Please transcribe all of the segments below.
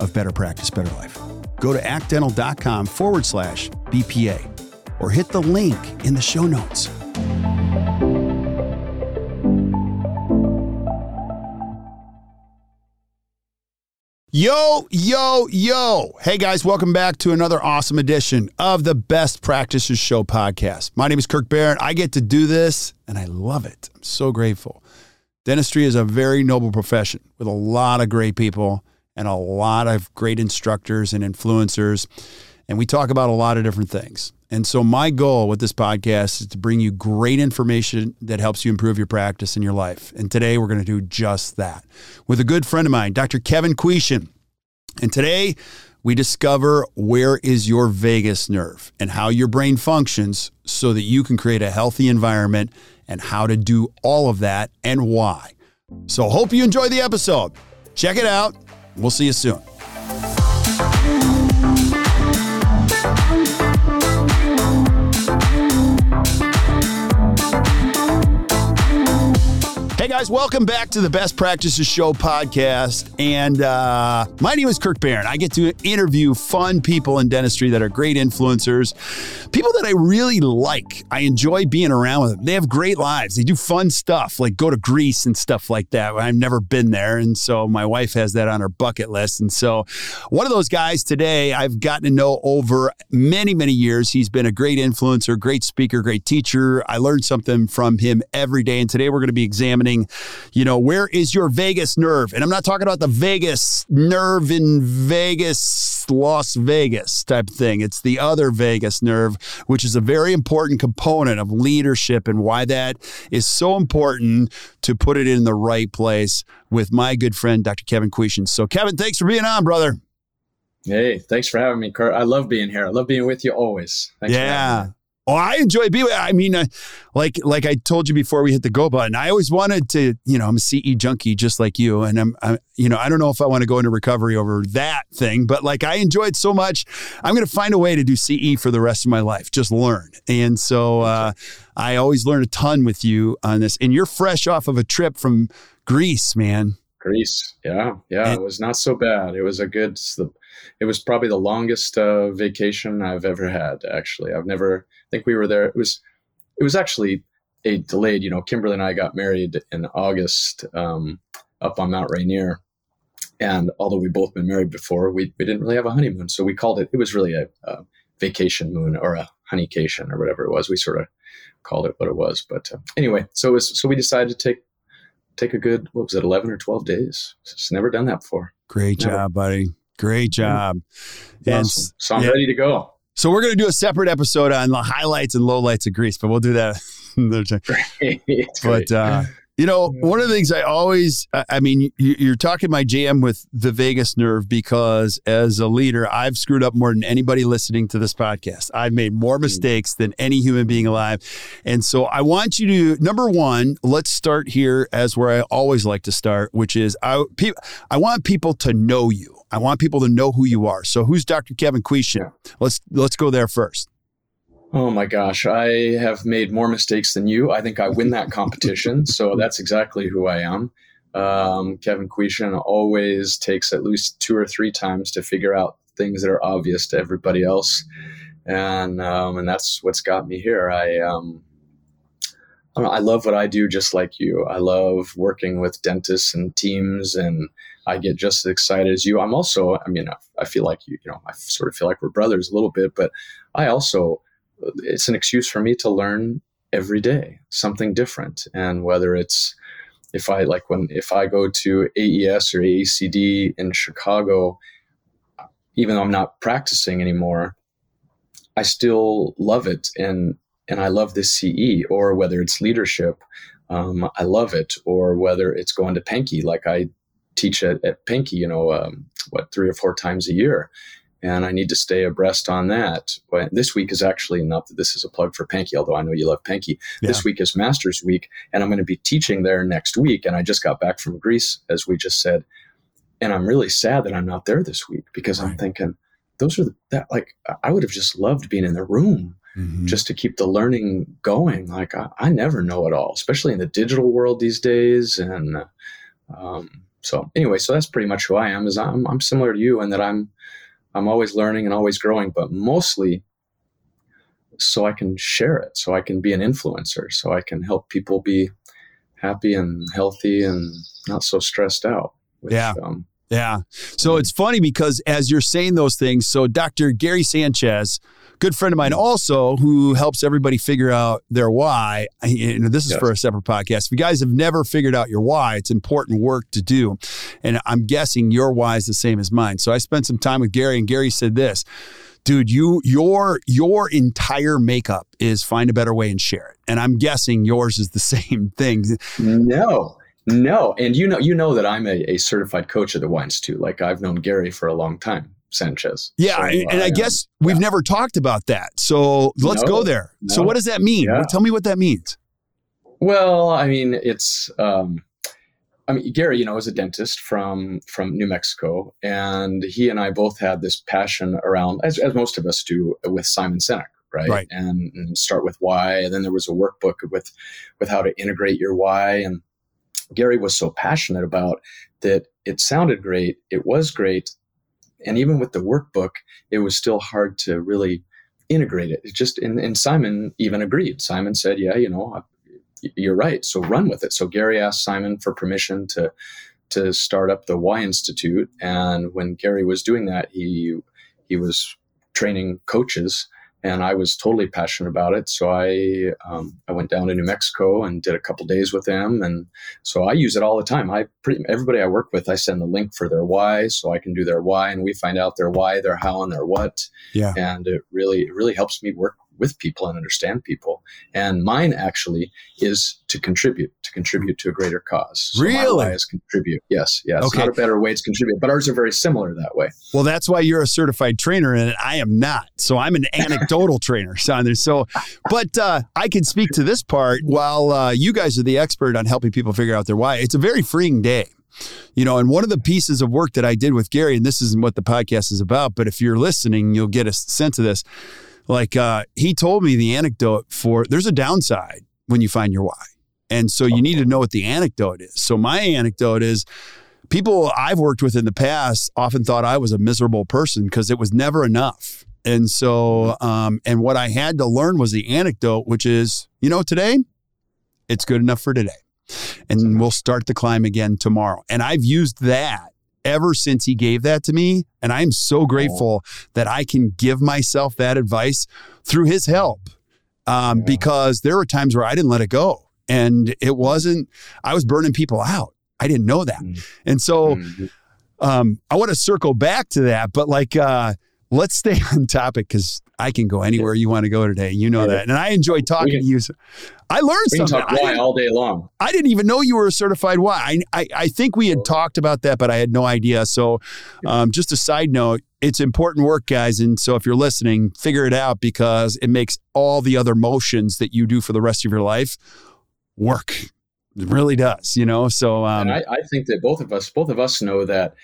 of Better Practice, Better Life. Go to actdental.com forward slash BPA or hit the link in the show notes. Yo, yo, yo. Hey guys, welcome back to another awesome edition of the Best Practices Show podcast. My name is Kirk Behrendt. I get to do this and I love it. I'm so grateful. Dentistry is a very noble profession with a lot of great people and a lot of great instructors and influencers. And we talk about a lot of different things. And so, my goal with this podcast is to bring you great information that helps you improve your practice in your life. And today, we're going to do just that with a good friend of mine, Dr. Kevin Kwiecien. And today, we discover where is your vagus nerve and how your brain functions so that you can create a healthy environment and how to do all of that and why. So, hope you enjoy the episode. Check it out. We'll see you soon. Hey guys, welcome back to the Best Practices Show podcast. And uh, my name is Kirk Behrendt. I get to interview fun people in dentistry that are great influencers, people that I really like. I enjoy being around with them. They have great lives. They do fun stuff, like go to Greece and stuff like that. I've never been there. And so my wife has that on her bucket list. And so one of those guys today I've gotten to know over many, many years. He's been a great influencer, great speaker, great teacher. I learned something from him every day. And today we're going to be examining you know, where is your vagus nerve? And I'm not talking about the Vegas nerve in Vegas, Las Vegas type thing. It's the other vagus nerve, which is a very important component of leadership and why that is so important to put it in the right place with my good friend, Dr. Kevin Kwiecien. So, Kevin, thanks for being on, brother. Hey, thanks for having me, Kurt. I love being here. I love being with you always. Thanks yeah. Oh, I enjoy being. I mean, uh, like like I told you before we hit the go button. I always wanted to. You know, I'm a CE junkie just like you, and I'm. I'm you know, I don't know if I want to go into recovery over that thing, but like I enjoyed so much, I'm going to find a way to do CE for the rest of my life. Just learn, and so uh, I always learn a ton with you on this. And you're fresh off of a trip from Greece, man. Greece, yeah, yeah. And, it was not so bad. It was a good. It was probably the longest uh, vacation I've ever had. Actually, I've never think we were there. It was it was actually a delayed. You know, Kimberly and I got married in August um, up on Mount Rainier, and although we both been married before, we we didn't really have a honeymoon, so we called it. It was really a, a vacation moon or a honeycation or whatever it was. We sort of called it what it was. But uh, anyway, so was, so we decided to take take a good what was it, eleven or twelve days? Just never done that before. Great never. job, buddy. Great job. Awesome. And so I'm yeah. ready to go. So we're going to do a separate episode on the highlights and lowlights of Greece, but we'll do that another time. Great, but uh, you know, one of the things I always, I mean, you're talking my jam with the vagus nerve because as a leader, I've screwed up more than anybody listening to this podcast. I've made more mm. mistakes than any human being alive. And so I want you to, number one, let's start here as where I always like to start, which is I, I want people to know you. I want people to know who you are. So who's Dr. Kevin? Yeah. Let's let's go there first. Oh my gosh, I have made more mistakes than you. I think I win that competition. so that's exactly who I am. Um, Kevin Kwiecien always takes at least two or three times to figure out things that are obvious to everybody else, and um, and that's what's got me here. I um, I, know, I love what I do, just like you. I love working with dentists and teams and I get just as excited as you. I'm also, I mean, I, I feel like you, you know, I sort of feel like we're brothers a little bit, but I also, it's an excuse for me to learn every day something different. And whether it's, if I like when, if I go to AES or AACD in Chicago, even though I'm not practicing anymore, I still love it. And, and I love this CE or whether it's leadership, um, I love it. Or whether it's going to Pankey, like I teach at, at Pankey, you know, um, what, three or four times a year. And I need to stay abreast on that. But this week is actually not that this is a plug for Pankey, although I know you love Pankey. Yeah. This week is Masters Week, and I'm going to be teaching there next week. And I just got back from Greece, as we just said. And I'm really sad that I'm not there this week because right. I'm thinking, those are the, that like I would have just loved being in the room mm-hmm. just to keep the learning going. Like I, I, never know it all, especially in the digital world these days. And um, so anyway, so that's pretty much who I am. Is I'm I'm similar to you in that I'm I'm always learning and always growing, but mostly so I can share it, so I can be an influencer, so I can help people be happy and healthy and not so stressed out. Which, yeah. Um, yeah. So it's funny because as you're saying those things, so Dr. Gary Sanchez, good friend of mine also, who helps everybody figure out their why. Know, this is yes. for a separate podcast. If you guys have never figured out your why, it's important work to do. And I'm guessing your why is the same as mine. So I spent some time with Gary, and Gary said this. Dude, you your your entire makeup is find a better way and share it. And I'm guessing yours is the same thing. No. No, and you know, you know that I'm a, a certified coach of the Y too Like I've known Gary for a long time, Sanchez. Yeah, so, and, and I, I guess we've never talked about that. So let's no, go there. No. So what does that mean? Yeah. Tell me what that means. Well, I mean, it's. Um, I mean, Gary, you know, is a dentist from from New Mexico, and he and I both had this passion around, as, as most of us do, with Simon Sinek, right? right. And, and, start with why, and then there was a workbook with with how to integrate your why, and Gary was so passionate about that it sounded great, it was great, and even with the workbook, it was still hard to really integrate it. It just and, and Simon even agreed. Simon said, "Yeah, you know, you're right. So run with it." So Gary asked Simon for permission to to start up the Why Institute, and when Gary was doing that, he he was training coaches and I was totally passionate about it. So I um, I went down to New Mexico and did a couple days with them, and so I use it all the time. I pretty everybody I work with, I send the link for their why, so I can do their why, and we find out their why, their how, and their what. Yeah, and it really it really helps me work with people and understand people. And mine actually is to contribute, to contribute to a greater cause. So really? is contribute. Yes. yes. Okay. not a better way to contribute, but ours are very similar that way. Well, that's why you're a certified trainer and I am not. So I'm an anecdotal trainer. So, but uh, I can speak to this part while uh, you guys are the expert on helping people figure out their why. It's a very freeing day. You know, and one of the pieces of work that I did with Gary, and this isn't what the podcast is about, but if you're listening, you'll get a sense of this like uh, he told me the anecdote for there's a downside when you find your why. And so you need to know what the anecdote is. So my anecdote is people I've worked with in the past often thought I was a miserable person because it was never enough. And so, um, and what I had to learn was the anecdote, which is, you know, today, it's good enough for today. And we'll start the climb again tomorrow. And I've used that ever since he gave that to me. And I'm so grateful oh. that I can give myself that advice through his help. Um, yeah. Because there were times where I didn't let it go. And it wasn't, I was burning people out. I didn't know that. Mm. And so mm-hmm. um, I want to circle back to that. But like, uh, let's stay on topic because I can go anywhere you want to go today. You know that. And I enjoy talking can, to you. I learned we something. Can talk why all day long. I didn't even know you were a certified why. I, I, I think we had talked about that, but I had no idea. So, um, just a side note, it's important work, guys. And so, if you're listening, figure it out because it makes all the other motions that you do for the rest of your life work. It really does, you know. So, um, I, I think that both of us, both of us know that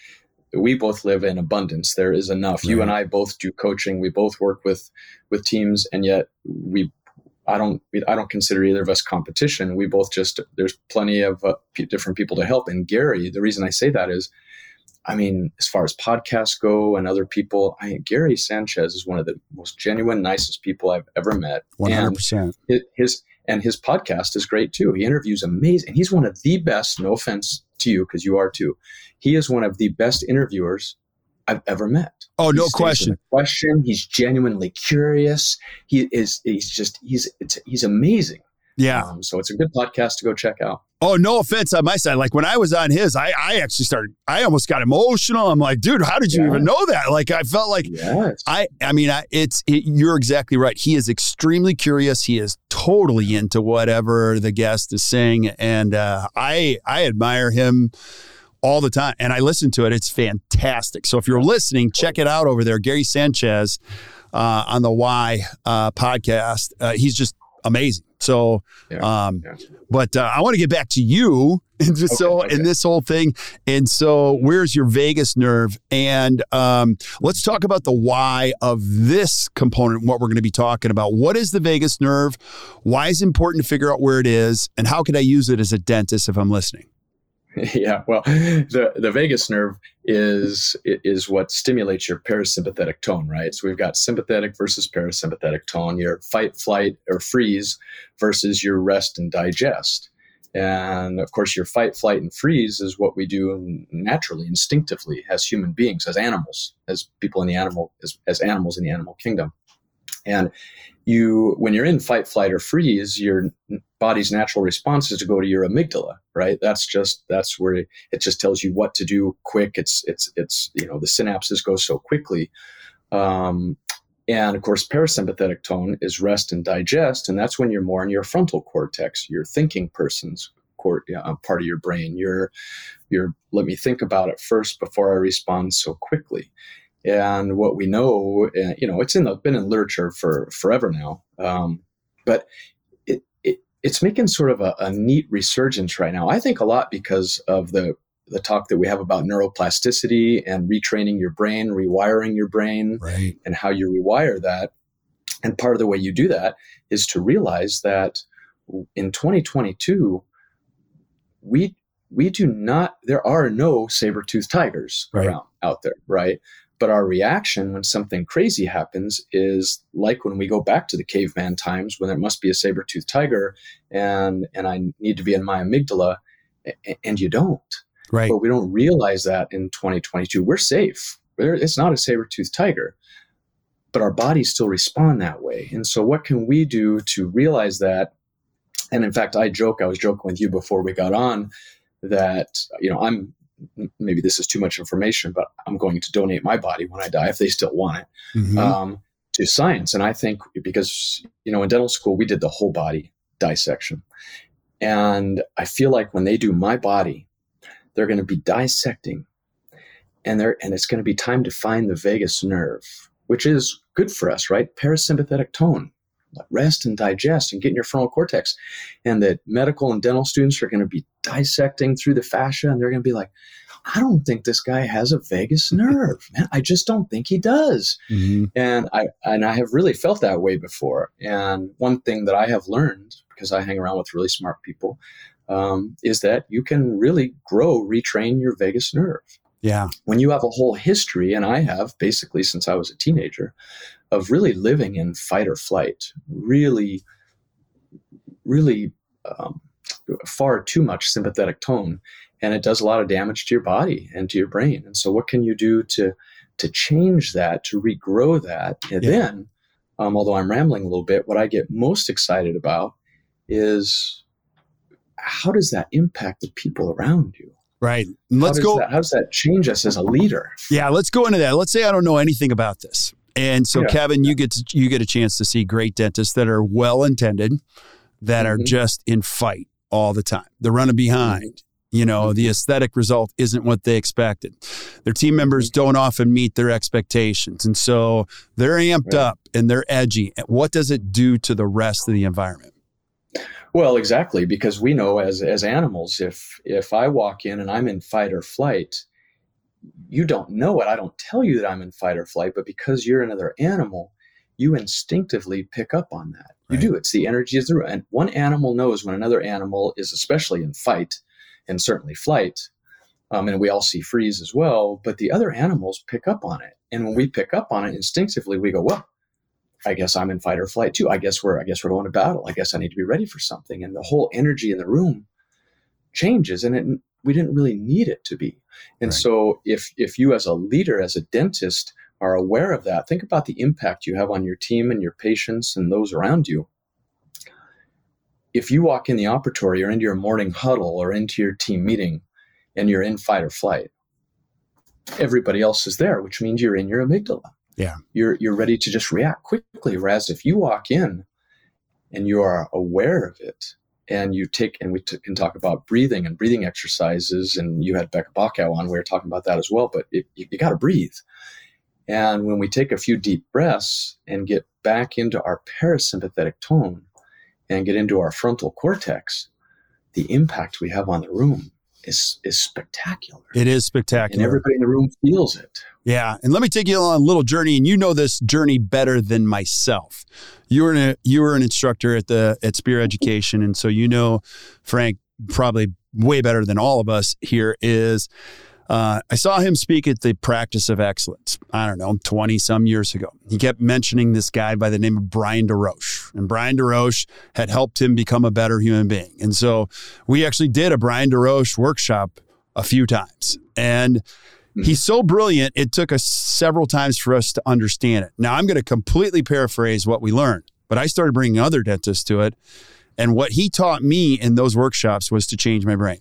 we both live in abundance. There is enough. Right. You and I both do coaching. We both work with with teams, and yet we. I don't. I don't consider either of us competition. We both just there's plenty of uh, p- different people to help. And Gary, the reason I say that is, I mean, as far as podcasts go and other people, I Gary Sanchez is one of the most genuine, nicest people I've ever met. One hundred percent. His and his podcast is great too. He interviews amazing. He's one of the best. No offense to you, because you are too. He is one of the best interviewers I've ever met. Oh, no question. Question. He's genuinely curious. He is. He's just. He's. It's, he's amazing. Yeah. Um, so it's a good podcast to go check out. Oh, no offense on my side. Like when I was on his, I, I actually started, I almost got emotional. I'm like, dude, how did you yeah. even know that? Like, I felt like, yes. I, I mean, I, it's, it, you're exactly right. He is extremely curious. He is totally into whatever the guest is saying. And uh, I, I admire him all the time. And I listen to it. It's fantastic. So if you're listening, check it out over there. Gary Sanchez uh, on the Why uh, podcast. Uh, he's just amazing. So, yeah, um, yeah. but uh, I want to get back to you. And okay, so, okay. in this whole thing, and so, where's your vagus nerve? And um, let's talk about the why of this component. What we're going to be talking about. What is the vagus nerve? Why is it important to figure out where it is? And how can I use it as a dentist if I'm listening? Yeah, well, the the vagus nerve is is what stimulates your parasympathetic tone, right? So we've got sympathetic versus parasympathetic tone, your fight, flight, or freeze versus your rest and digest. And of course, your fight, flight, and freeze is what we do naturally, instinctively, as human beings, as animals, as people in the animal, as, as animals in the animal kingdom. And you when you're in fight flight or freeze your body's natural response is to go to your amygdala right? That's just that's where it, just tells you what to do quick. It's it's it's you know the synapses go so quickly. Um, and of course parasympathetic tone is rest and digest and that's when you're more in your frontal cortex your thinking person's court, part of your brain. Your your let me think about it first before i respond so quickly and what we know, uh, you know, it's in the, been in literature for forever now, um, but it, it, it's making sort of a, a neat resurgence right now. I think a lot because of the the talk that we have about neuroplasticity and retraining your brain, rewiring your brain, right. and how you rewire that. And part of the way you do that is to realize that in 2022, we we do not there are no saber-toothed tigers right. around out there, right? But our reaction when something crazy happens is like when we go back to the caveman times when there must be a saber toothed tiger and, and I need to be in my amygdala, and you don't. Right. But we don't realize that in 2022. We're safe. It's not a saber toothed tiger, but our bodies still respond that way. And so, what can we do to realize that? And in fact, I joke, I was joking with you before we got on that, you know, I'm maybe this is too much information, but I'm going to donate my body when I die if they still want it mm-hmm. um, to science. And I think because, you know, in dental school, we did the whole body dissection. And I feel like when they do my body, they're going to be dissecting and they and it's going to be time to find the vagus nerve, which is good for us, right? Parasympathetic tone rest and digest and get in your frontal cortex. And that medical and dental students are going to be dissecting through the fascia and they're going to be like, I don't think this guy has a vagus nerve. Man, I just don't think he does. Mm-hmm. And I and I have really felt that way before. And one thing that I have learned because I hang around with really smart people um, is that you can really grow, retrain your vagus nerve. Yeah. When you have a whole history, and I have basically since I was a teenager, of really living in fight or flight, really, really um, far too much sympathetic tone, and it does a lot of damage to your body and to your brain. And so, what can you do to to change that, to regrow that, and yeah. then, um, although I'm rambling a little bit, what I get most excited about is how does that impact the people around you? Right. Let's how go. That, how does that change us as a leader? Yeah, let's go into that. Let's say I don't know anything about this. And so, yeah. Kevin, you get to, you get a chance to see great dentists that are well intended, that mm-hmm. are just in fight all the time. They're running behind. Mm-hmm. You know, mm-hmm. the aesthetic result isn't what they expected. Their team members mm-hmm. don't often meet their expectations, and so they're amped right. up and they're edgy. What does it do to the rest of the environment? Well, exactly, because we know as as animals, if if I walk in and I'm in fight or flight, you don't know it. I don't tell you that I'm in fight or flight, but because you're another animal, you instinctively pick up on that. You right. do. It's the energy of the room. And one animal knows when another animal is especially in fight and certainly flight. Um, and we all see freeze as well, but the other animals pick up on it. And when we pick up on it instinctively, we go, well, I guess I'm in fight or flight too. I guess we're I guess we're going to battle. I guess I need to be ready for something. And the whole energy in the room changes, and it we didn't really need it to be. And right. so if if you as a leader, as a dentist, are aware of that, think about the impact you have on your team and your patients and those around you. If you walk in the operatory or into your morning huddle or into your team meeting and you're in fight or flight, everybody else is there, which means you're in your amygdala. Yeah. You're you're ready to just react quickly. Whereas if you walk in and you are aware of it and you take and we t- can talk about breathing and breathing exercises and you had Becca Bachau on we were talking about that as well but it, you, you got to breathe and when we take a few deep breaths and get back into our parasympathetic tone and get into our frontal cortex the impact we have on the room is is spectacular. It is spectacular. And everybody in the room feels it. Yeah. And let me take you on a little journey, and you know this journey better than myself. You were an, you were an instructor at the at Spear Education, and so you know, Frank, probably way better than all of us here is uh, I saw him speak at the practice of excellence. I don't know, 20 some years ago. He kept mentioning this guy by the name of Brian DeRoche. And Brian DeRoche had helped him become a better human being. And so we actually did a Brian DeRoche workshop a few times. And hmm. he's so brilliant, it took us several times for us to understand it. Now, I'm going to completely paraphrase what we learned, but I started bringing other dentists to it. And what he taught me in those workshops was to change my brain.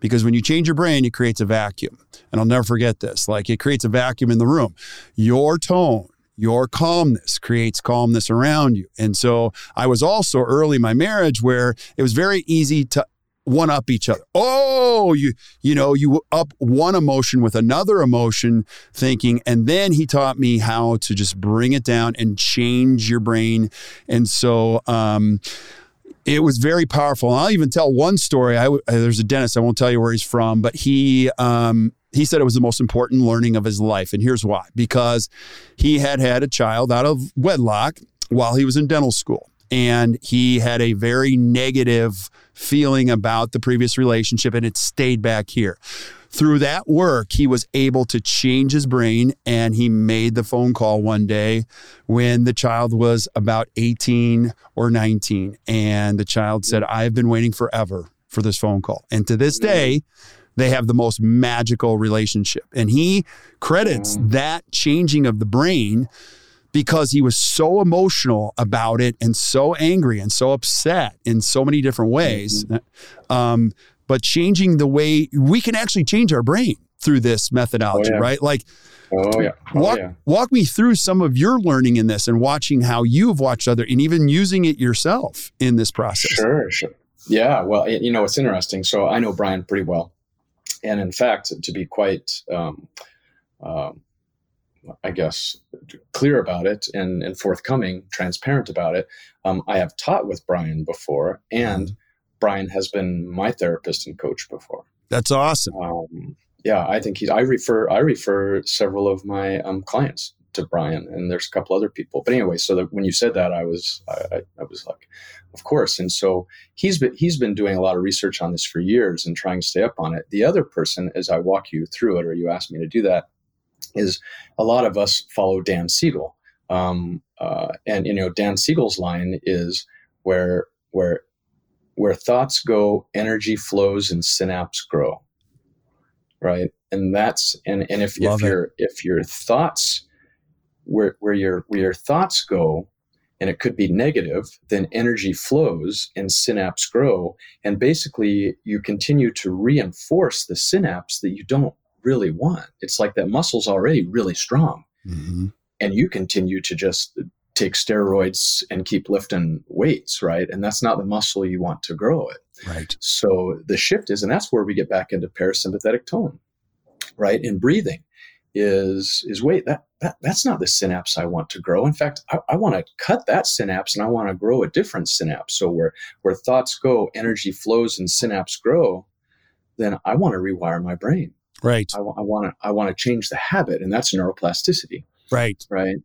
Because when you change your brain, it creates a vacuum. And I'll never forget this like it creates a vacuum in the room. Your tone, your calmness creates calmness around you. And so I was also early in my marriage where it was very easy to one up each other. Oh, you you know, you up one emotion with another emotion thinking and then he taught me how to just bring it down and change your brain. And so um it was very powerful. And I'll even tell one story. I, there's a dentist. I won't tell you where he's from, but he um, he said it was the most important learning of his life, and here's why: because he had had a child out of wedlock while he was in dental school, and he had a very negative feeling about the previous relationship, and it stayed back here through that work, he was able to change his brain and he made the phone call one day when the child was about 18 or 19. And the child said, I've been waiting forever for this phone call. And to this day, they have the most magical relationship. And he credits mm. that changing of the brain because he was so emotional about it and so angry and so upset in so many different ways. Mm-hmm. Um, but changing the way we can actually change our brain through this methodology, oh, yeah. right? Like, oh yeah, oh, walk yeah. walk me through some of your learning in this and watching how you've watched other and even using it yourself in this process. Sure, sure. Yeah, well, you know, it's interesting. So I know Brian pretty well, and in fact, to be quite, um, um, I guess, clear about it and, and forthcoming, transparent about it, um, I have taught with Brian before, and mm-hmm. Brian has been my therapist and coach before. That's awesome. Um, yeah, I think he's. I refer I refer several of my um, clients to Brian, and there's a couple other people. But anyway, so that when you said that, I was I, I, was like, of course. And so he's been he's been doing a lot of research on this for years and trying to stay up on it. The other person, as I walk you through it, or you ask me to do that, is a lot of us follow Dan Siegel, um, uh, and you know Dan Siegel's line is where where where thoughts go, energy flows and synapse grow. Right. And that's and, and if, if your if your thoughts where where your where your thoughts go, and it could be negative, then energy flows and synapse grow. And basically you continue to reinforce the synapse that you don't really want. It's like that muscle's already really strong. Mm-hmm. And you continue to just take steroids and keep lifting weights, right? And that's not the muscle you want to grow it. Right. So the shift is, and that's where we get back into parasympathetic tone, right? In breathing is is wait that, that that's not the synapse I want to grow. In fact, I, I want to cut that synapse and I want to grow a different synapse. So where where thoughts go, energy flows, and synapse grow, then I want to rewire my brain. Right. I, I want to I want to change the habit, and that's neuroplasticity. Right. Right.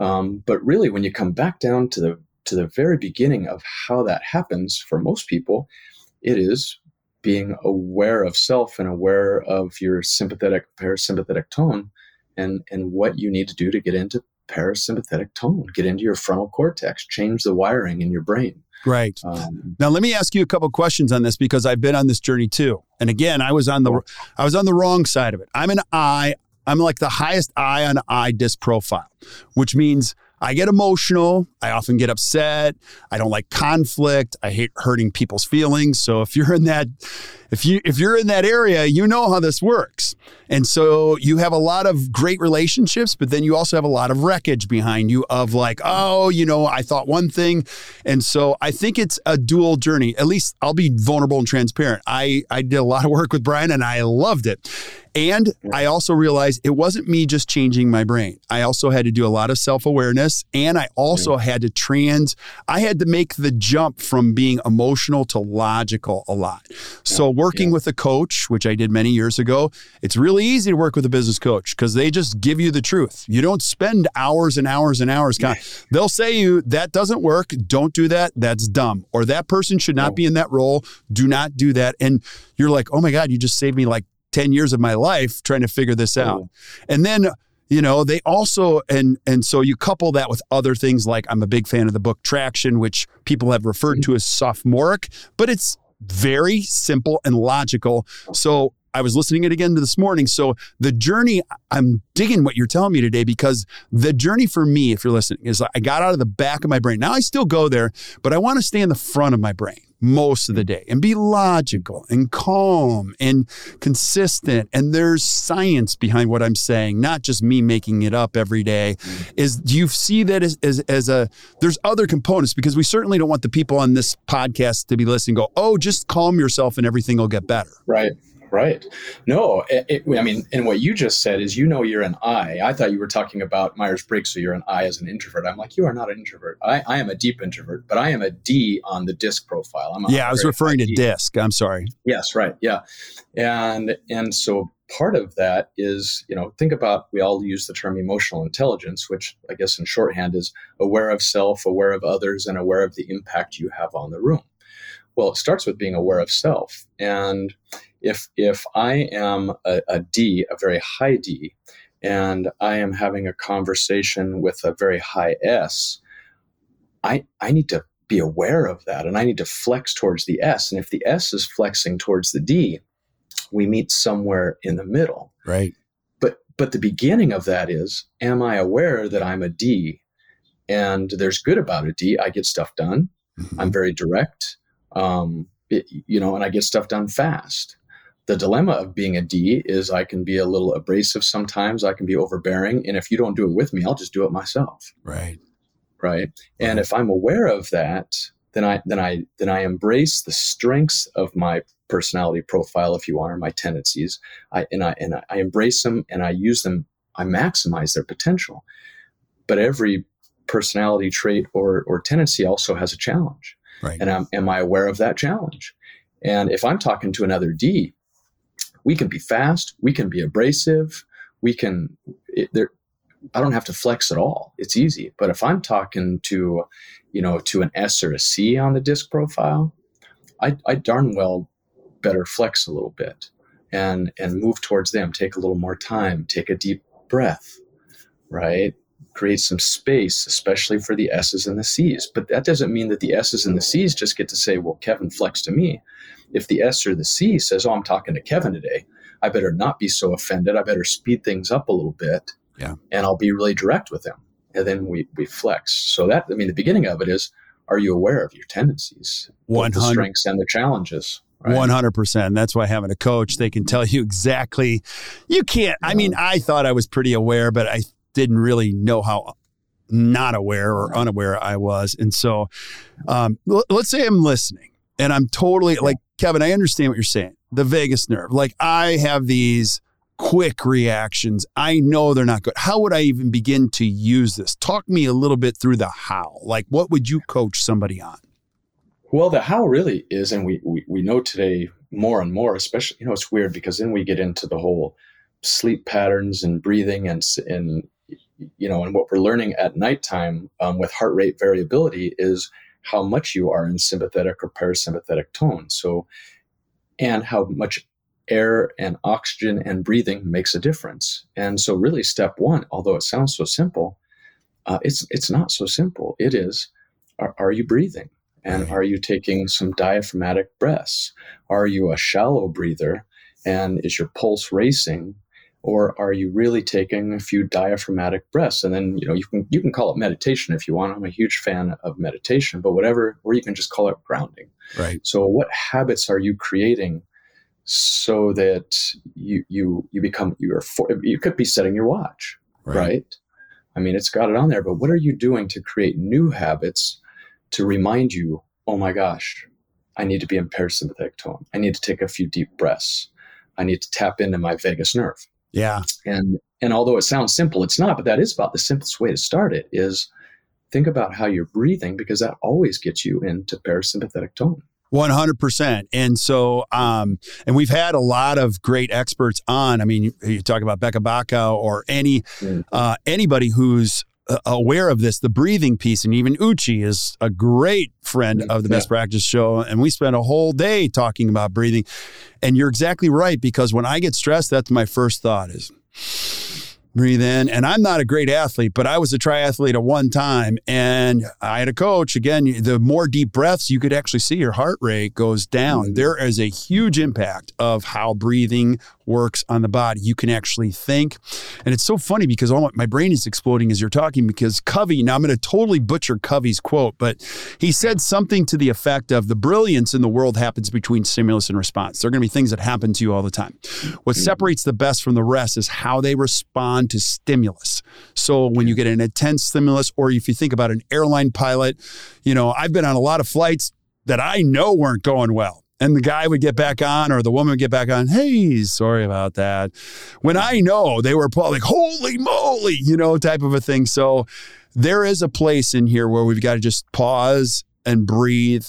Um, but really, when you come back down to the to the very beginning of how that happens for most people, it is being aware of self and aware of your sympathetic parasympathetic tone and and what you need to do to get into parasympathetic tone. Get into your frontal cortex, change the wiring in your brain. Right. Um, now let me ask you a couple questions on this because I've been on this journey too. And again, I was on the I was on the wrong side of it. I'm an I. I'm like the highest I on I DiSC profile, which means I get emotional. I often get upset. I don't like conflict. I hate hurting people's feelings. So if you're in that if you if you're in that area, you know how this works. And so you have a lot of great relationships, but then you also have a lot of wreckage behind you of like, oh, you know, I thought one thing. And so I think it's a dual journey. At least I'll be vulnerable and transparent. I I did a lot of work with Brian and I loved it. And I also realized it wasn't me just changing my brain. I also had to do a lot of self awareness and I also had to trans, I had to make the jump from being emotional to logical a lot. So, working with a coach, which I did many years ago, it's really easy to work with a business coach because they just give you the truth. You don't spend hours and hours and hours. They'll say you that doesn't work. Don't do that. That's dumb. Or that person should not be in that role. Do not do that. And you're like, oh my God, you just saved me like 10 years of my life trying to figure this out. And then you know they also and and so you couple that with other things like i'm a big fan of the book traction which people have referred to as sophomoric but it's very simple and logical so I was listening it again this morning. So the journey, I'm digging what you're telling me today because the journey for me, if you're listening, is I got out of the back of my brain. Now I still go there, but I want to stay in the front of my brain most of the day and be logical and calm and consistent. And there's science behind what I'm saying, not just me making it up every day. Is do you see that as, as, as a, there's other components because we certainly don't want the people on this podcast to be listening go, oh, just calm yourself and everything will get better. Right. Right. No, it, it, I mean, and what you just said is, you know, you're an I. I thought you were talking about Myers Briggs, so you're an I as an introvert. I'm like, you are not an introvert. I, I am a deep introvert, but I am a D on the DiSC profile. I'm yeah, I was referring to D. DiSC. I'm sorry. Yes, right. Yeah, and and so part of that is, you know, think about we all use the term emotional intelligence, which I guess in shorthand is aware of self, aware of others, and aware of the impact you have on the room. Well, it starts with being aware of self. And if if I am a, a D, a very high D, and I am having a conversation with a very high S, I I need to be aware of that and I need to flex towards the S. And if the S is flexing towards the D, we meet somewhere in the middle. Right. But but the beginning of that is am I aware that I'm a D? And there's good about a D. I get stuff done. Mm-hmm. I'm very direct. Um, it, you know, and I get stuff done fast. The dilemma of being a D is I can be a little abrasive sometimes. I can be overbearing, and if you don't do it with me, I'll just do it myself. Right. Right. And if I'm aware of that, then I then I then I embrace the strengths of my personality profile, if you want, or my tendencies. I and I and I embrace them and I use them. I maximize their potential. But every personality trait or or tendency also has a challenge. Right. And am, am I aware of that challenge? And if I'm talking to another D, we can be fast, we can be abrasive, we can, it, there, I don't have to flex at all. It's easy. But if I'm talking to, you know, to an S or a C on the DiSC profile, I, I darn well better flex a little bit and and move towards them. Take a little more time. Take a deep breath, right? Create some space, especially for the S's and the C's. But that doesn't mean that the S's and the C's just get to say, well, Kevin flex to me. If the S or the C says, oh, I'm talking to Kevin today, I better not be so offended. I better speed things up a little bit. Yeah. And I'll be really direct with him. And then we, we flex. So that, I mean, the beginning of it is, are you aware of your tendencies, 100. the strengths and the challenges? One hundred percent. That's why having a coach, they can tell you exactly. You can't. I mean, I thought I was pretty aware, but I didn't really know how not aware or unaware I was. And so, um, l- let's say I'm listening and I'm totally like, Kevin, I understand what you're saying. The vagus nerve. Like, I have these quick reactions. I know they're not good. How would I even begin to use this? Talk me a little bit through the how. Like, what would you coach somebody on? Well, the how really is, and we, we, we know today more and more, especially, you know, it's weird because then we get into the whole sleep patterns and breathing and, and you know, and what we're learning at nighttime um, with heart rate variability is how much you are in sympathetic or parasympathetic tone. So, and how much air and oxygen and breathing makes a difference. And so, really, step one, although it sounds so simple, uh, it's it's not so simple. It is: are, are you breathing? And are you taking some diaphragmatic breaths? Are you a shallow breather? And is your pulse racing? Or are you really taking a few diaphragmatic breaths? And then, you know, you can you can call it meditation if you want. I'm a huge fan of meditation, but whatever, or you can just call it grounding. Right. So what habits are you creating so that you you you become you are for, you could be setting your watch, right. right? I mean, it's got it on there, but what are you doing to create new habits to remind you, oh my gosh, I need to be in parasympathetic tone. I need to take a few deep breaths. I need to tap into my vagus nerve. Yeah. And and although it sounds simple, it's not, but that is about the simplest way to start it is think about how you're breathing because that always gets you into parasympathetic tone. 100%. And so, um, and we've had a lot of great experts on. I mean, you, you talk about becca Baca or any, uh, anybody who's aware of this, the breathing piece, and even Uchi is a great friend of the Best Practice Show, and we spent a whole day talking about breathing. And you're exactly right because when I get stressed, that's my first thought is breathe in. And I'm not a great athlete, but I was a triathlete at one time and I had a coach. Again, the more deep breaths, you could actually see your heart rate goes down. Mm-hmm. There is a huge impact of how breathing works on the body. You can actually think. And it's so funny because all my, my brain is exploding as you're talking because Covey, now I'm going to totally butcher Covey's quote, but he said something to the effect of the brilliance in the world happens between stimulus and response. There are going to be things that happen to you all the time. What mm-hmm. separates the best from the rest is how they respond to stimulus. So when you get an intense stimulus, or if you think about an airline pilot, you know, I've been on a lot of flights that I know weren't going well. And the guy would get back on, or the woman would get back on. Hey, sorry about that. When I know they were like, holy moly, you know, type of a thing. So there is a place in here where we've got to just pause and breathe.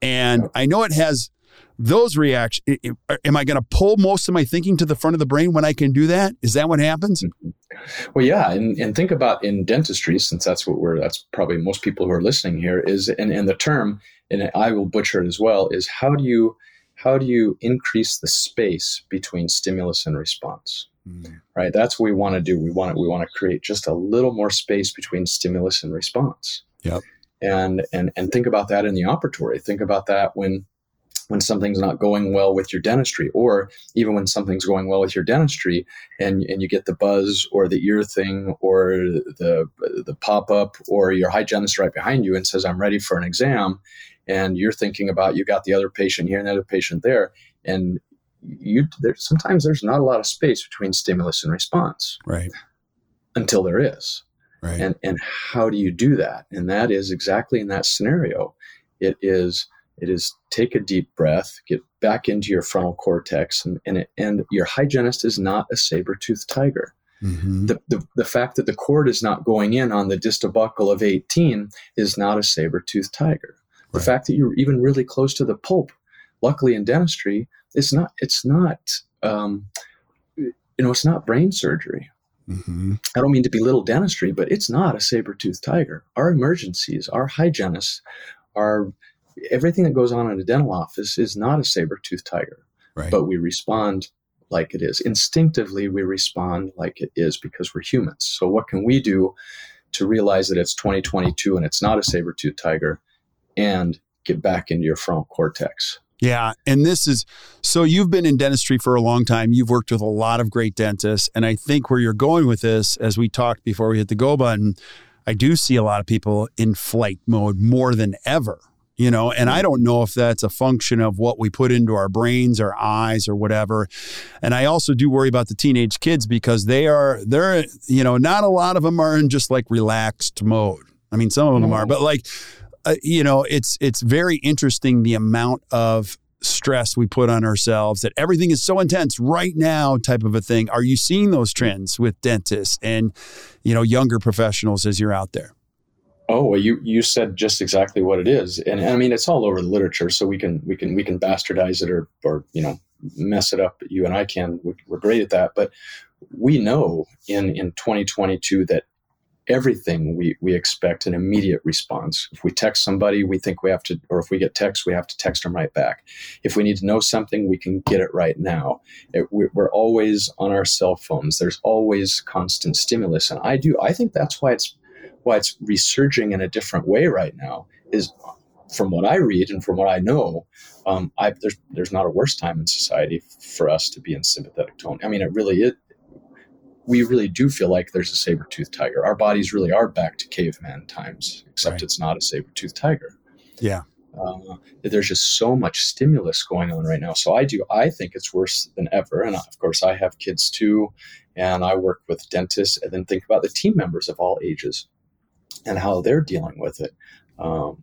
And I know it has those reactions am i going to pull most of my thinking to the front of the brain when i can do that is that what happens mm-hmm. well yeah and, and think about in dentistry since that's what we're that's probably most people who are listening here is and, and the term and i will butcher it as well is how do you how do you increase the space between stimulus and response? Mm. right? That's what we want to do. We want to we want to create just a little more space between stimulus and response. Yep. And and and think about that in the operatory. Think about that when when something's not going well with your dentistry, or even when something's going well with your dentistry, and and you get the buzz or the ear thing or the the pop up, or your hygienist right behind you and says, "I'm ready for an exam," and you're thinking about you got the other patient here and the other patient there, and you there sometimes there's not a lot of space between stimulus and response, right? Until there is. Right. And and how do you do that? And that is exactly in that scenario. It is it is take a deep breath, get back into your frontal cortex, and and, it, and your hygienist is not a saber-toothed tiger. Mm-hmm. The, the, the fact that the cord is not going in on the distal buccal of 18 is not a saber-toothed tiger. The right. fact that you're even really close to the pulp, luckily in dentistry, it's not it's not um, you know it's not brain surgery. Mm-hmm. I don't mean to belittle dentistry, but it's not a saber-toothed tiger. Our emergencies, our hygienists, our everything that goes on in a dental office is not a saber tooth tiger, right. but we respond like it is. Instinctively, we respond like it is because we're humans. So, what can we do to realize that it's 2022 and it's not a saber tooth tiger and get back into your frontal cortex? Yeah. And this is so you've been in dentistry for a long time. You've worked with a lot of great dentists. And I think where you're going with this, as we talked before we hit the go button, I do see a lot of people in flight mode more than ever you know and i mm. don't know if that's a function of what we put into our brains or eyes or whatever and i also do worry about the teenage kids because they are they're you know not a lot of them are in just like relaxed mode i mean some of them are but like uh, you know it's it's very interesting the amount of stress we put on ourselves that everything is so intense right now type of a thing are you seeing those trends with dentists and you know younger professionals as you're out there Oh, well, you you said just exactly what it is, and, and I mean it's all over the literature, so we can we can we can bastardize it or or you know mess it up. You and I can. We're great at that, but we know in in 2022 that everything we we expect an immediate response. If we text somebody, we think we have to, or if we get text, we have to text them right back. If we need to know something, we can get it right now. It, we're always on our cell phones. There's always constant stimulus, and I do. I think that's why it's why it's resurging in a different way right now is from what I read and from what I know, um, I, there's there's not a worse time in society for us to be in sympathetic tone. I mean, it really is. We really do feel like there's a saber toothed tiger. Our bodies really are back to caveman times, except right. it's not a saber toothed tiger. Yeah. Uh, there's just so much stimulus going on right now. So I do. I think it's worse than ever. And of course, I have kids too, and I work with dentists. And then think about the team members of all ages and how they're dealing with it. Um,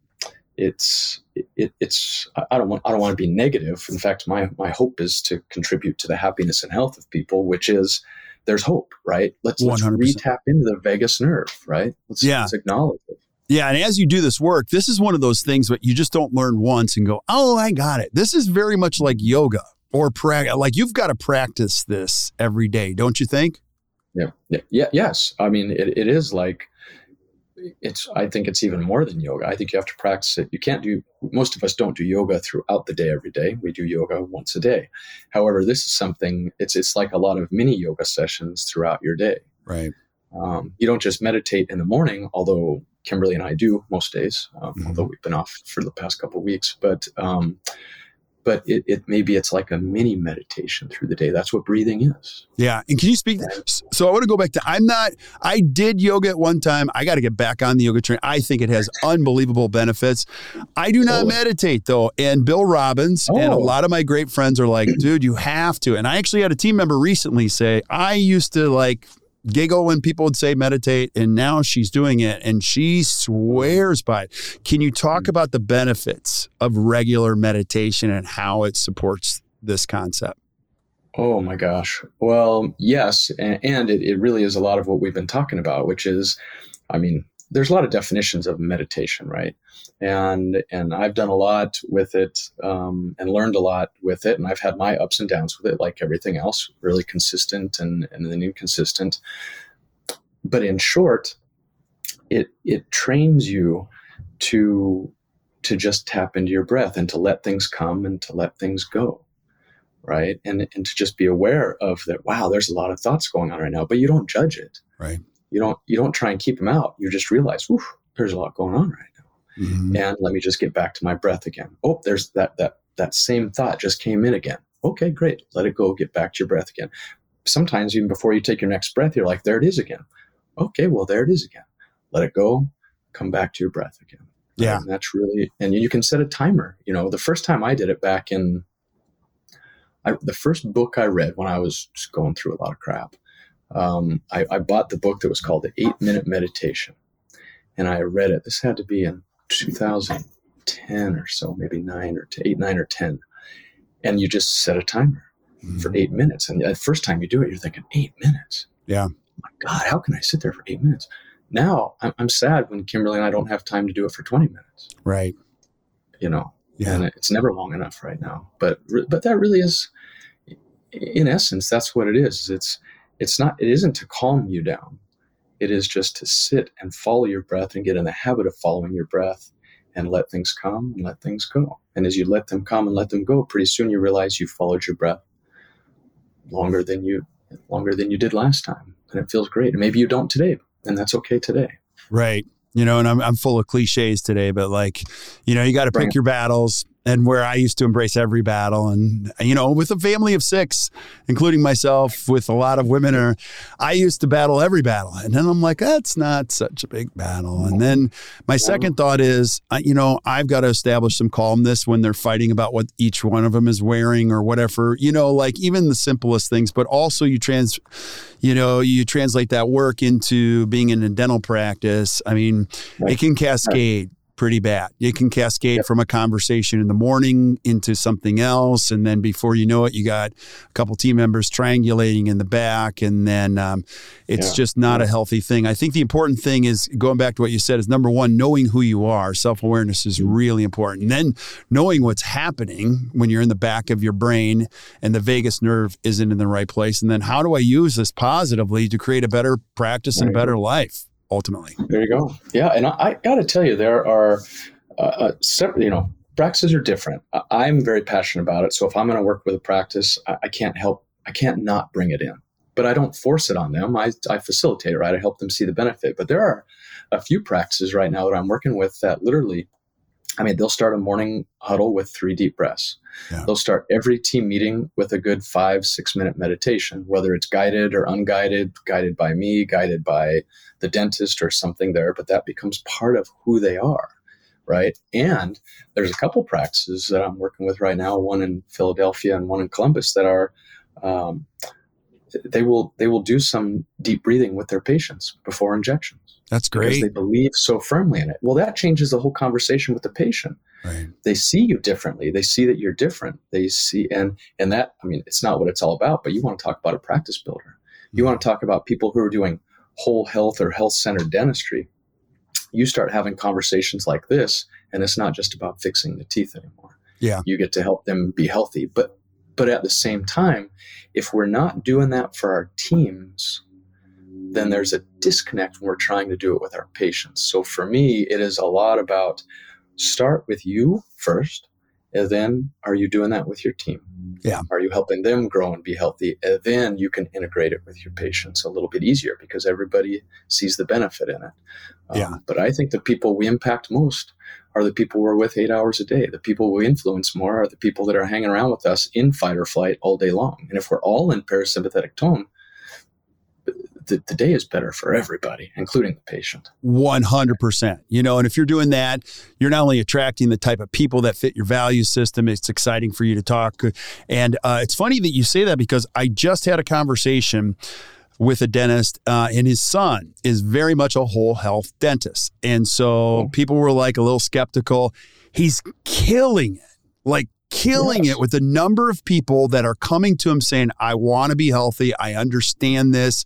it's it, it's I don't want I don't want to be negative. In fact, my my hope is to contribute to the happiness and health of people, which is there's hope, right? Let's, let us re-tap into the vagus nerve, right? Let's, yeah. let's acknowledge it. Yeah, and as you do this work, this is one of those things that you just don't learn once and go, "Oh, I got it." This is very much like yoga or pra- like you've got to practice this every day, don't you think? Yeah, yeah, yeah yes. I mean, it, it is like it's i think it's even more than yoga. I think you have to practice it. You can't do most of us don't do yoga throughout the day every day. We do yoga once a day. However this is something it's it's like a lot of mini yoga sessions throughout your day. Right. Um, you don't just meditate in the morning although kimberly and i do most days um, mm-hmm. although we've been off for the past couple weeks but um, but it, it maybe it's like a mini meditation through the day. That's what breathing is. Yeah. And can you speak? So I want to go back to I'm not, I did yoga at one time. I got to get back on the yoga train. I think it has unbelievable benefits. I do not meditate though. And Bill Robbins oh. and a oh. lot of my great friends are like, dude, you have to. And I actually had a team member recently say, I used to like giggle when people would say meditate, and now she's doing it and she swears by it. Can you talk about the benefits of regular meditation and how it supports this concept? Oh my gosh. Well, yes. And, and it, it really is a lot of what we've been talking about, which is, I mean, there's a lot of definitions of meditation, right? And and I've done a lot with it um, and learned a lot with it, and I've had my ups and downs with it, like everything else, really consistent and and then inconsistent. But in short, it it trains you to to just tap into your breath and to let things come and to let things go right and and to just be aware of that wow there's a lot of thoughts going on right now but you don't judge it right you don't you don't try and keep them out. You just realize, there's a lot going on right now. Mm-hmm. And let me just get back to my breath again. Oh, there's that that that same thought just came in again. Okay, great. Let it go. Get back to your breath again. Sometimes even before you take your next breath, you're like, there it is again. Okay, well there it is again. Let it go. Come back to your breath again. Yeah, and that's really and you can set a timer. You know, the first time I did it back in I, the first book I read when I was going through a lot of crap um, I, I, bought the book that was called The Eight Minute Meditation. And I read it. This had to be in 2010 or so, maybe nine or eight, nine or 10. And you just set a timer mm-hmm. for eight minutes. And the first time you do it, you're thinking, eight minutes? Yeah. my God, how can I sit there for eight minutes? Now I'm, I'm sad when Kimberly and I don't have time to do it for 20 minutes. Right. You know, yeah. and it's never long enough right now. But, but that really is, in essence, that's what it is. It's, it's not it isn't to calm you down. It is just to sit and follow your breath and get in the habit of following your breath and let things come and let things go. And as you let them come and let them go pretty soon you realize you followed your breath longer than you longer than you did last time. And it feels great. And maybe you don't today and that's okay today. Right. You know and i'm, I'm full of cliches today but like you know you got to pick your battles and where I used to embrace every battle. And, you know, with a family of six, including myself, with a lot of women, or I used to battle every battle. And then I'm like, that's not such a big battle. And then my second thought is, you know, I've got to establish some calmness when they're fighting about what each one of them is wearing or whatever, you know, like even the simplest things, but also you trans, you know, you translate that work into being in a dental practice. I mean, it can cascade pretty bad. It can cascade yep. from a conversation in the morning into something else. And then before you know it, you got a couple team members triangulating in the back. And then um, it's yeah. just not yeah. a healthy thing. I think the important thing is going back to what you said is number one, knowing who you are. Self awareness is mm-hmm. really important. And then knowing what's happening when you're in the back of your brain and the vagus nerve isn't in the right place. And then how do I use this positively to create a better practice and a better life? Ultimately. There you go. Yeah, and I, I got to tell you, there are uh, uh, separate. You know, practices are different. I, am very passionate about it. So if I'm going to work with a practice, I, I, can't help. I can't not bring it in. but I don't force it on them. I, I facilitate, right? I help them see the benefit. But there are a few practices right now that I'm working with that literally, I mean, they'll start a morning huddle with three deep breaths. Yeah. They'll start every team meeting with a good five, six minute meditation, whether it's guided or unguided, guided by me, guided by the dentist or something there, but that becomes part of who they are. Right. And there's a couple practices that I'm working with right now, one in Philadelphia and one in Columbus that are um, they will they will do some deep breathing with their patients before injections. That's great. Because they believe so firmly in it. Well, that changes the whole conversation with the patient. Right. They see you differently. They see that you're different. They see and and that I mean, it's not what it's all about. But you want to talk about a practice builder. You hmm. want to talk about people who are doing whole health or health centered dentistry. You start having conversations like this, and it's not just about fixing the teeth anymore. Yeah, you get to help them be healthy, but but at the same time, if we're not doing that for our teams, then there's a disconnect when we're trying to do it with our patients. So for me, it is a lot about start with you first, and then are you doing that with your team? Yeah. Are you helping them grow and be healthy? And then you can integrate it with your patients a little bit easier because everybody sees the benefit in it. Um, yeah. But I think the people we impact most are the people we're with eight hours a day. The people we influence more are the people that are hanging around with us in fight or flight all day long. And if we're all in parasympathetic tone, the, the day is better for everybody, including the patient. 100%. You know, and if you're doing that, you're not only attracting the type of people that fit your value system, it's exciting for you to talk. And uh, it's funny that you say that because I just had a conversation with a dentist, uh, and his son is very much a whole health dentist. And so oh. people were like a little skeptical. He's killing it, like killing yes. it with the number of people that are coming to him saying, I want to be healthy. I understand this.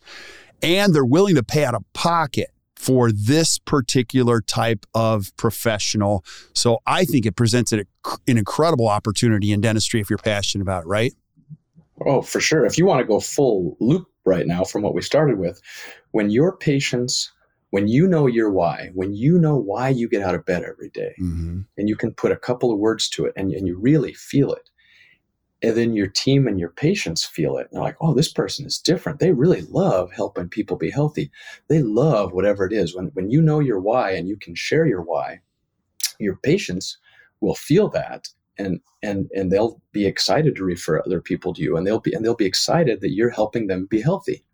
And they're willing to pay out of pocket for this particular type of professional. So I think it presents an, an incredible opportunity in dentistry if you're passionate about it, right? Oh, for sure. If you want to go full loop right now from what we started with, when your patients, when you know your why, when you know why you get out of bed every day, mm-hmm. and you can put a couple of words to it and, and you really feel it, and then your team and your patients feel it. And they're like, oh, this person is different. They really love helping people be healthy. They love whatever it is. When, when you know your why and you can share your why, your patients will feel that and and and they'll be excited to refer other people to you and they'll be and they'll be excited that you're helping them be healthy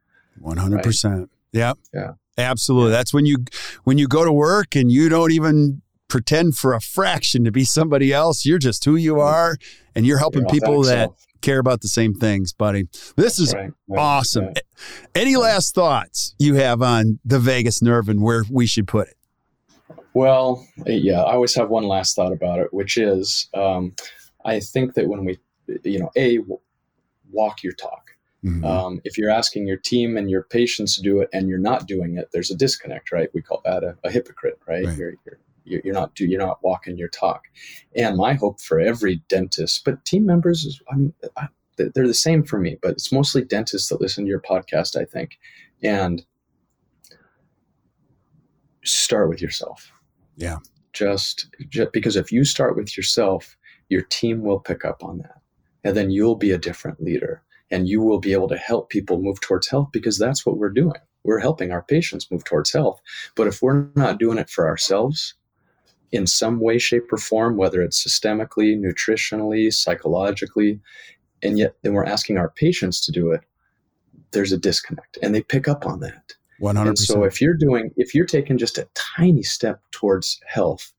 100% right? yeah yeah absolutely that's when you when you go to work and you don't even pretend for a fraction to be somebody else you're just who you are and you're helping you're people that self. care about the same things buddy this is right, right, awesome right. any last thoughts you have on the vagus nerve and where we should put it well, yeah, I always have one last thought about it, which is um, I think that when we, you know, A, walk your talk. Mm-hmm. Um, if you're asking your team and your patients to do it and you're not doing it, there's a disconnect, right? We call that a, a hypocrite, right? right. You're, you're, you're not do you're not walking your talk. And my hope for every dentist, but team members is, I mean, I, they're the same for me, but it's mostly dentists that listen to your podcast, I think. And start with yourself yeah. Just, just because if you start with yourself, your team will pick up on that. And then you'll be a different leader and you will be able to help people move towards health because that's what we're doing. We're helping our patients move towards health. But if we're not doing it for ourselves in some way, shape, or form, whether it's systemically, nutritionally, psychologically, and yet then we're asking our patients to do it, there's a disconnect and they pick up on that. 100%. And so if you're doing, if you're taking just a tiny step towards health,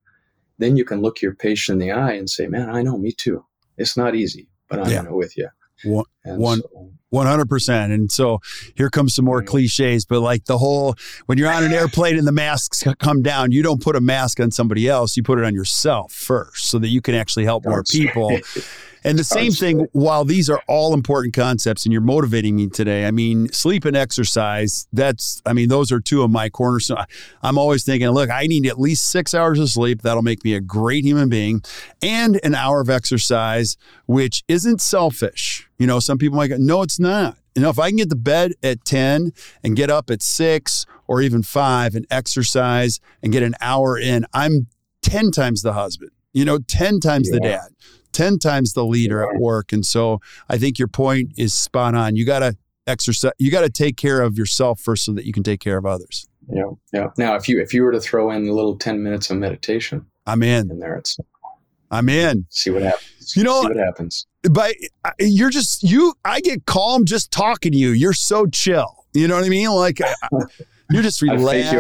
then you can look your patient in the eye and say, man, I know me too. It's not easy, but I'm yeah. with you. One, one, so, 100%. And so here comes some more cliches, but like the whole, when you're on an airplane and the masks come down, you don't put a mask on somebody else. You put it on yourself first so that you can actually help more people. And the same thing, while these are all important concepts and you're motivating me today, I mean, sleep and exercise, that's, I mean, those are two of my cornerstones. I'm always thinking, look, I need at least six hours of sleep. That'll make me a great human being and an hour of exercise, which isn't selfish. You know, some people might go, no, it's not. You know, if I can get to bed at 10 and get up at six or even five and exercise and get an hour in, I'm 10 times the husband, you know, 10 times yeah. the dad. 10 times the leader at work. And so I think your point is spot on. You got to exercise. You got to take care of yourself first so that you can take care of others. Yeah, yeah. Now, if you if you were to throw in a little ten minutes of meditation, I'm in. In there, it's I'm in. See what happens. You know see what happens. But uh, you're just you. I get calm just talking to you. You're so chill. You know what I mean? Like uh, you're just relaxed.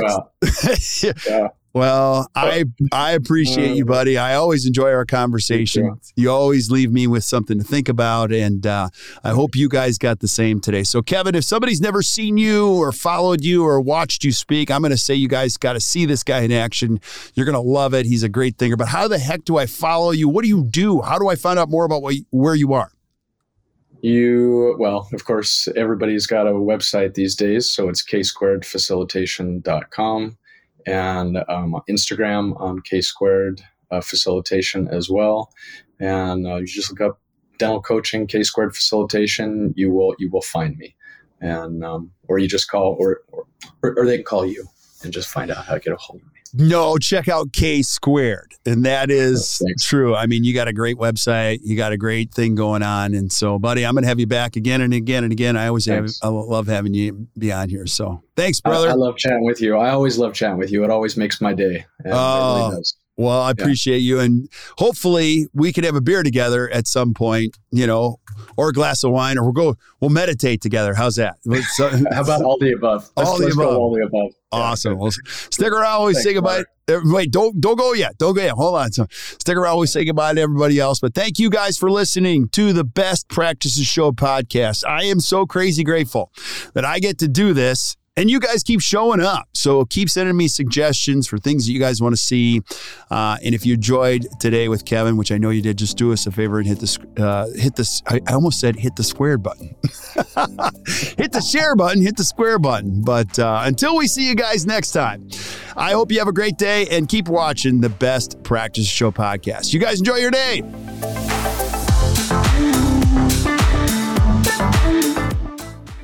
You yeah. Well, I I appreciate you, buddy. I always enjoy our conversation. You always leave me with something to think about, and uh, I hope you guys got the same today. So, Kevin, if somebody's never seen you or followed you or watched you speak, I'm going to say you guys got to see this guy in action. You're going to love it. He's a great thinker. But how the heck do I follow you? What do you do? How do I find out more about what, where you are? You, well, of course, everybody's got a website these days, so it's ksquaredfacilitation.com and um, Instagram on K squared uh, facilitation as well. And uh, you just look up dental coaching K squared facilitation. You will you will find me, and um, or you just call or, or or they can call you and just find out how to get a hold of me. No, check out K squared. And that is oh, true. I mean, you got a great website, you got a great thing going on. And so, buddy, I'm going to have you back again and again and again. I always have, I love having you be on here. So thanks, brother. I, I, love chatting with you. I always love chatting with you. It always makes my day. Oh, really well, I appreciate you. And hopefully we could have a beer together at some point, you know, or a glass of wine, or we'll go, we'll meditate together. How's that? So, How about all the above? Let's, all, the above. all the above. Awesome. Well, stick around. Always Thanks, say goodbye. Uh, wait, don't don't go yet. Don't go yet. Hold on. So stick around. Always say goodbye to everybody else. But thank you guys for listening to the Best Practices Show podcast. I am so crazy grateful that I get to do this and you guys keep showing up. So keep sending me suggestions for things that you guys want to see. Uh, and if you enjoyed today with Kevin, which I know you did, just do us a favor and hit this, uh, hit this. I, I, almost said hit the square button. hit the share button, hit the square button. But uh, until we see you guys next time, I hope you have a great day and keep watching the Best Practice Show podcast. You guys enjoy your day.